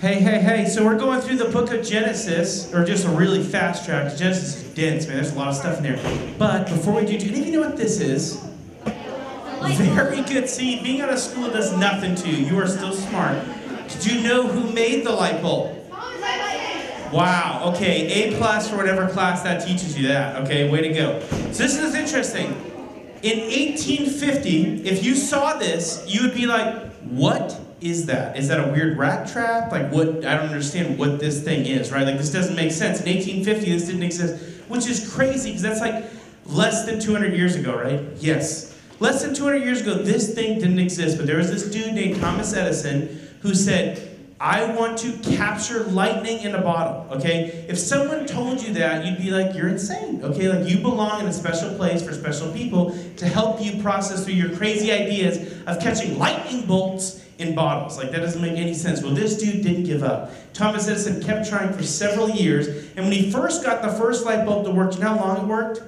Hey, hey, hey. So we're going through the book of Genesis, or just a really fast track. Genesis is dense, man. There's a lot of stuff in there. But before we do, do any of you know what this is? Very good. See, being out of school does nothing to you. You are still smart. Did you know who made the light bulb? Wow, okay, A plus for whatever class that teaches you that. Okay, way to go. So this is interesting. In 1850, if you saw this, you would be like, what is that? Is that a weird rat trap? Like what, I don't understand what this thing is, right? Like this doesn't make sense. In 1850, this didn't exist, which is crazy because that's like less than 200 years ago, right? Yes. Less than 200 years ago, this thing didn't exist, but there was this dude named Thomas Edison who said, I want to capture lightning in a bottle, okay? If someone told you that, you'd be like, you're insane, okay? Like you belong in a special place for special people to help you process through your crazy ideas of catching lightning bolts in bottles. Like that doesn't make any sense. Well, this dude didn't give up. Thomas Edison kept trying for several years, and when he first got the first light bulb to work, you know how long it worked?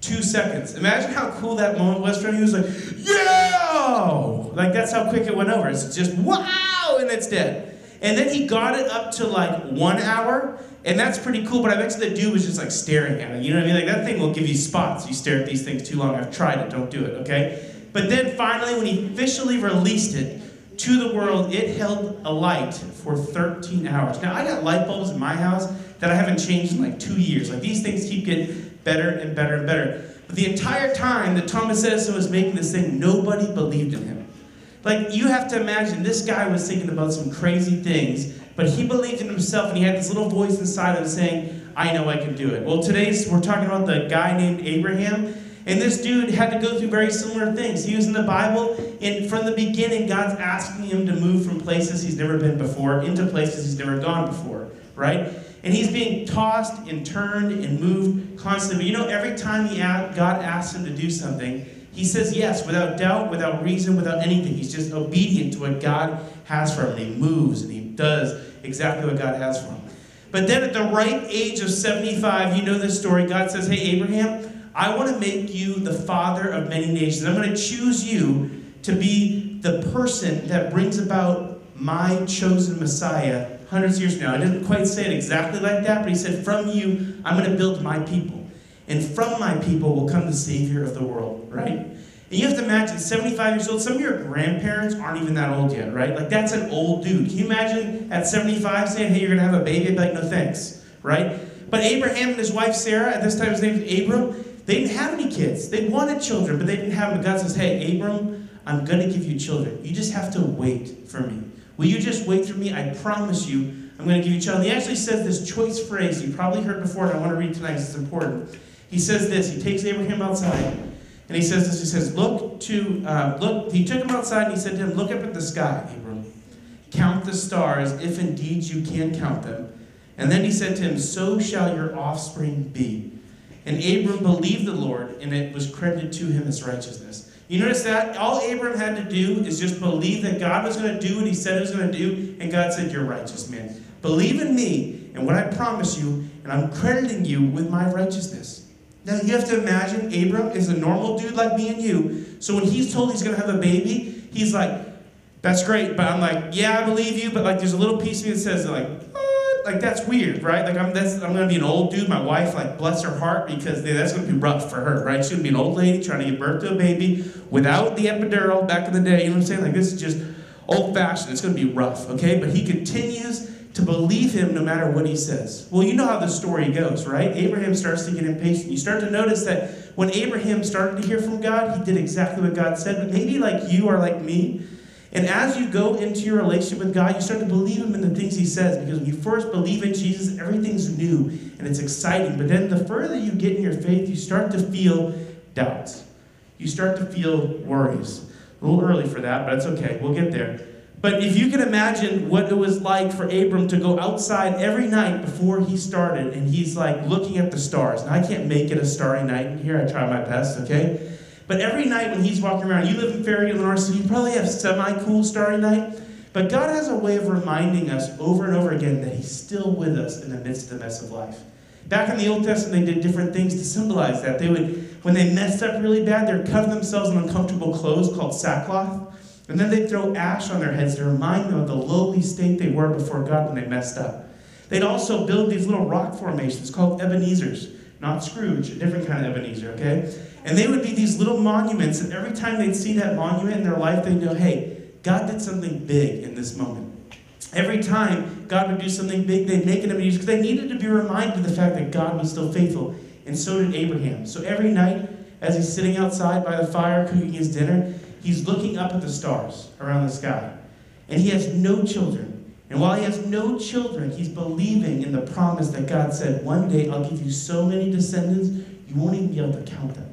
Two seconds. Imagine how cool that moment was for him. He was like, yeah! Like that's how quick it went over. It's just, wow! And it's dead. And then he got it up to like one hour, and that's pretty cool, but I bet the dude was just like staring at it. You know what I mean? Like that thing will give you spots. You stare at these things too long. I've tried it, don't do it, okay? But then finally, when he officially released it to the world, it held a light for 13 hours. Now, I got light bulbs in my house that I haven't changed in like two years. Like these things keep getting better and better and better. But the entire time that Thomas Edison was making this thing, nobody believed in him. Like, you have to imagine this guy was thinking about some crazy things, but he believed in himself and he had this little voice inside of him saying, I know I can do it. Well, today we're talking about the guy named Abraham. And this dude had to go through very similar things. He was in the Bible, and from the beginning, God's asking him to move from places he's never been before into places he's never gone before, right? And he's being tossed and turned and moved constantly. But you know, every time he God asks him to do something, he says yes, without doubt, without reason, without anything. He's just obedient to what God has for him. And he moves and he does exactly what God has for him. But then at the right age of 75, you know this story. God says, Hey, Abraham, I want to make you the father of many nations. I'm going to choose you to be the person that brings about my chosen Messiah hundreds of years from now. I didn't quite say it exactly like that, but he said, From you, I'm going to build my people and from my people will come the Savior of the world, right? And you have to imagine, 75 years old, some of your grandparents aren't even that old yet, right? Like, that's an old dude. Can you imagine at 75 saying, hey, you're going to have a baby? I'd be like, no thanks, right? But Abraham and his wife Sarah, at this time his name was Abram, they didn't have any kids. They wanted children, but they didn't have them. God says, hey, Abram, I'm going to give you children. You just have to wait for me. Will you just wait for me? I promise you, I'm going to give you children. He actually says this choice phrase you probably heard before, and I want to read tonight because it's important. He says this. He takes Abraham outside, and he says this. He says, "Look to uh, look." He took him outside, and he said to him, "Look up at the sky, Abram. Count the stars, if indeed you can count them." And then he said to him, "So shall your offspring be." And Abram believed the Lord, and it was credited to him as righteousness. You notice that all Abram had to do is just believe that God was going to do what He said He was going to do, and God said, "You're righteous, man. Believe in me and what I promise you, and I'm crediting you with my righteousness." Now you have to imagine Abram is a normal dude like me and you. So when he's told he's gonna have a baby, he's like, that's great, but I'm like, yeah, I believe you, but like there's a little piece of me that says like, what? Like that's weird, right? Like I'm that's I'm gonna be an old dude. My wife, like, bless her heart, because that's gonna be rough for her, right? She's gonna be an old lady trying to give birth to a baby without the epidural back in the day. You know what I'm saying? Like this is just old fashioned. It's gonna be rough, okay? But he continues to believe him no matter what he says. Well, you know how the story goes, right? Abraham starts to get impatient. You start to notice that when Abraham started to hear from God, he did exactly what God said, but maybe like you are like me. And as you go into your relationship with God, you start to believe Him in the things He says. Because when you first believe in Jesus, everything's new and it's exciting. But then the further you get in your faith, you start to feel doubts. You start to feel worries. A little early for that, but it's okay. We'll get there. But if you can imagine what it was like for Abram to go outside every night before he started, and he's like looking at the stars. Now, I can't make it a starry night in here, I try my best, okay? But every night when he's walking around, you live in Ferry, Illinois, so you probably have semi cool starry night. But God has a way of reminding us over and over again that He's still with us in the midst of the mess of life. Back in the Old Testament, they did different things to symbolize that. They would, when they messed up really bad, they would cover themselves in uncomfortable clothes called sackcloth. And then they'd throw ash on their heads to remind them of the lowly state they were before God when they messed up. They'd also build these little rock formations called Ebenezer's, not Scrooge, a different kind of Ebenezer, okay? And they would be these little monuments, and every time they'd see that monument in their life, they'd know, hey, God did something big in this moment. Every time God would do something big, they'd make an Ebenezer because they needed to be reminded of the fact that God was still faithful. And so did Abraham. So every night, as he's sitting outside by the fire cooking his dinner, he's looking up at the stars around the sky. And he has no children. And while he has no children, he's believing in the promise that God said, One day I'll give you so many descendants, you won't even be able to count them.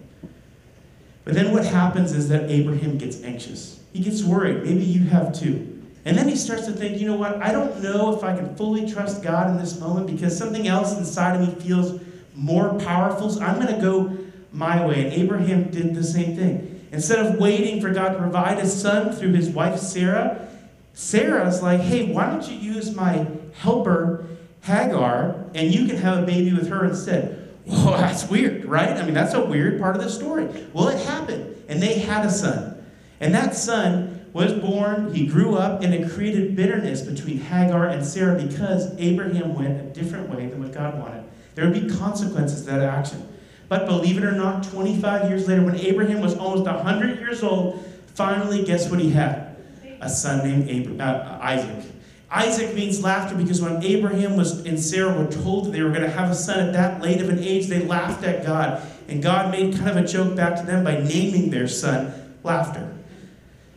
But then what happens is that Abraham gets anxious. He gets worried. Maybe you have too. And then he starts to think, you know what? I don't know if I can fully trust God in this moment because something else inside of me feels more powerful. So I'm going to go my way. And Abraham did the same thing. Instead of waiting for God to provide his son through his wife Sarah, Sarah's like, hey, why don't you use my helper Hagar and you can have a baby with her instead? Whoa, that's weird, right? I mean, that's a weird part of the story. Well, it happened, and they had a son. And that son was born, he grew up, and it created bitterness between Hagar and Sarah because Abraham went a different way than what God wanted. There would be consequences to that action. But believe it or not, 25 years later, when Abraham was almost 100 years old, finally, guess what he had? A son named uh, Isaac. Isaac means laughter because when Abraham was and Sarah were told that they were going to have a son at that late of an age, they laughed at God. And God made kind of a joke back to them by naming their son Laughter.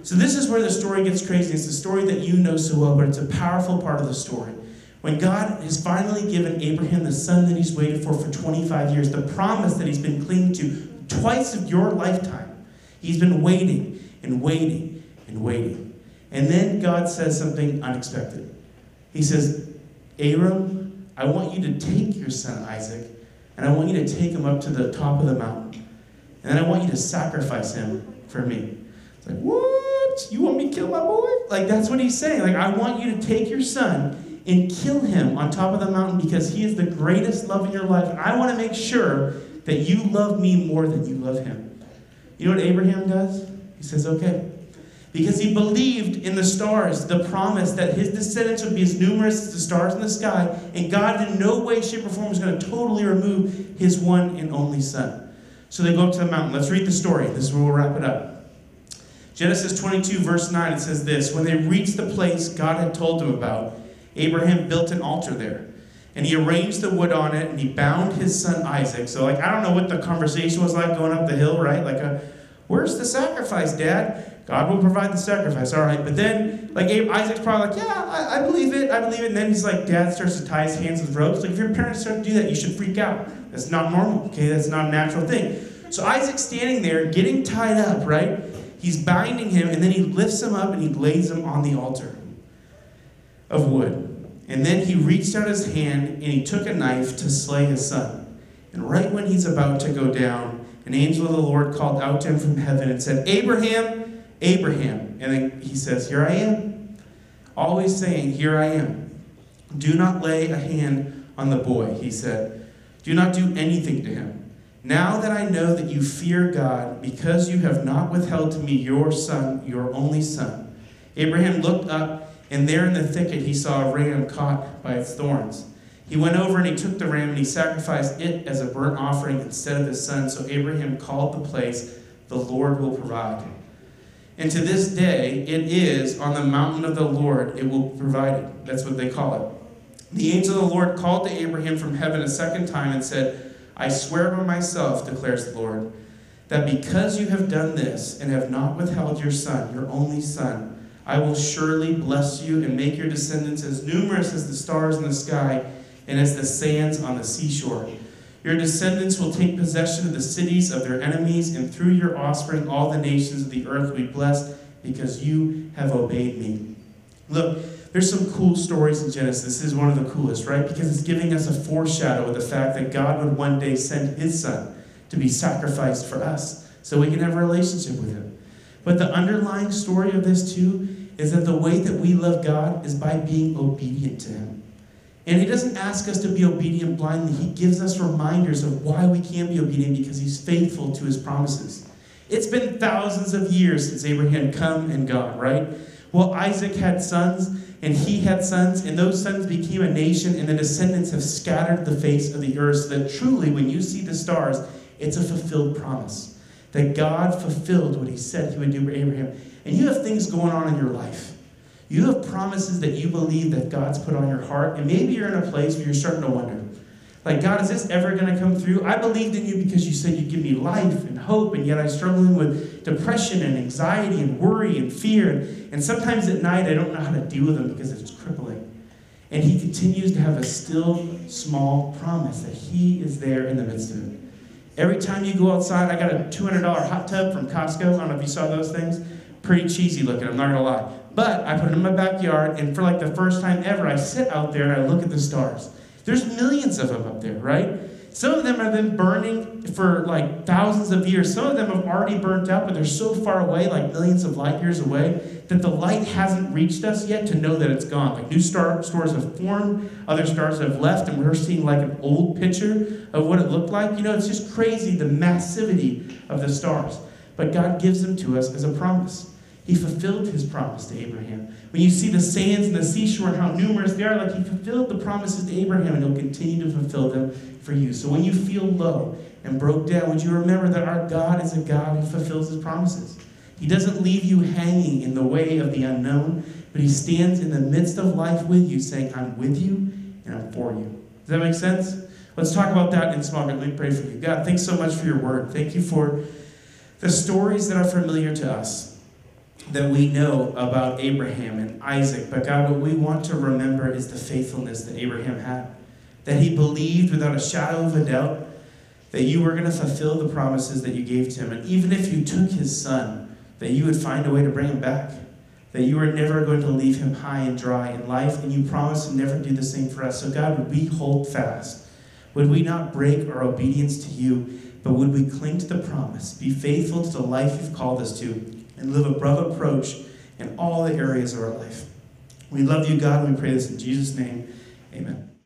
So this is where the story gets crazy. It's the story that you know so well, but it's a powerful part of the story. When God has finally given Abraham the son that he's waited for for 25 years, the promise that he's been clinging to twice of your lifetime, he's been waiting and waiting and waiting. And then God says something unexpected. He says, Abram, I want you to take your son Isaac, and I want you to take him up to the top of the mountain. And then I want you to sacrifice him for me. It's like, what? You want me to kill my boy? Like, that's what he's saying. Like, I want you to take your son and kill him on top of the mountain because he is the greatest love in your life. I want to make sure that you love me more than you love him. You know what Abraham does? He says, okay. Because he believed in the stars, the promise that his descendants would be as numerous as the stars in the sky, and God in no way, shape, or form was going to totally remove his one and only son. So they go up to the mountain. Let's read the story. This is where we'll wrap it up. Genesis 22, verse 9, it says this When they reached the place God had told them about, Abraham built an altar there. And he arranged the wood on it, and he bound his son Isaac. So, like, I don't know what the conversation was like going up the hill, right? Like, a, where's the sacrifice, Dad? God will provide the sacrifice, all right. But then, like, Isaac's probably like, yeah, I, I believe it, I believe it. And then he's like, Dad starts to tie his hands with ropes. Like, if your parents start to do that, you should freak out. That's not normal, okay? That's not a natural thing. So Isaac's standing there, getting tied up, right? He's binding him, and then he lifts him up and he lays him on the altar of wood. And then he reached out his hand and he took a knife to slay his son. And right when he's about to go down, an angel of the Lord called out to him from heaven and said, Abraham, Abraham. And then he says, Here I am. Always saying, Here I am. Do not lay a hand on the boy, he said. Do not do anything to him. Now that I know that you fear God, because you have not withheld to me your son, your only son. Abraham looked up, and there in the thicket he saw a ram caught by its thorns. He went over and he took the ram and he sacrificed it as a burnt offering instead of his son. So Abraham called the place, The Lord will provide. And to this day, it is on the mountain of the Lord it will be provided. That's what they call it. The angel of the Lord called to Abraham from heaven a second time and said, I swear by myself, declares the Lord, that because you have done this and have not withheld your son, your only son, I will surely bless you and make your descendants as numerous as the stars in the sky and as the sands on the seashore. Your descendants will take possession of the cities of their enemies, and through your offspring, all the nations of the earth will be blessed because you have obeyed me. Look, there's some cool stories in Genesis. This is one of the coolest, right? Because it's giving us a foreshadow of the fact that God would one day send his son to be sacrificed for us so we can have a relationship with him. But the underlying story of this, too, is that the way that we love God is by being obedient to him. And he doesn't ask us to be obedient blindly. He gives us reminders of why we can be obedient because he's faithful to his promises. It's been thousands of years since Abraham come and gone, right? Well, Isaac had sons, and he had sons, and those sons became a nation, and the descendants have scattered the face of the earth, so that truly, when you see the stars, it's a fulfilled promise. That God fulfilled what he said he would do for Abraham. And you have things going on in your life. You have promises that you believe that God's put on your heart, and maybe you're in a place where you're starting to wonder, like, God, is this ever going to come through? I believed in you because you said you'd give me life and hope, and yet I'm struggling with depression and anxiety and worry and fear. And sometimes at night, I don't know how to deal with them because it's crippling. And He continues to have a still small promise that He is there in the midst of it. Every time you go outside, I got a $200 hot tub from Costco. I don't know if you saw those things. Pretty cheesy looking, I'm not going to lie. But I put it in my backyard, and for like the first time ever, I sit out there and I look at the stars. There's millions of them up there, right? Some of them have been burning for like thousands of years. Some of them have already burnt out, but they're so far away, like millions of light years away, that the light hasn't reached us yet to know that it's gone. Like new star stars have formed, other stars have left, and we're seeing like an old picture of what it looked like. You know, it's just crazy the massivity of the stars. But God gives them to us as a promise. He fulfilled his promise to Abraham. When you see the sands and the seashore, how numerous they are, like he fulfilled the promises to Abraham, and he'll continue to fulfill them for you. So when you feel low and broke down, would you remember that our God is a God who fulfills his promises? He doesn't leave you hanging in the way of the unknown, but he stands in the midst of life with you, saying, I'm with you and I'm for you. Does that make sense? Let's talk about that in small group. Let me pray for you. God, thanks so much for your word. Thank you for the stories that are familiar to us that we know about Abraham and Isaac. But God, what we want to remember is the faithfulness that Abraham had. That he believed without a shadow of a doubt that you were going to fulfill the promises that you gave to him. And even if you took his son, that you would find a way to bring him back. That you were never going to leave him high and dry in life, and you promised to never do the same for us. So, God, would we hold fast? Would we not break our obedience to you, but would we cling to the promise, be faithful to the life you've called us to, and live above approach in all the areas of our life. We love you, God, and we pray this in Jesus' name. Amen.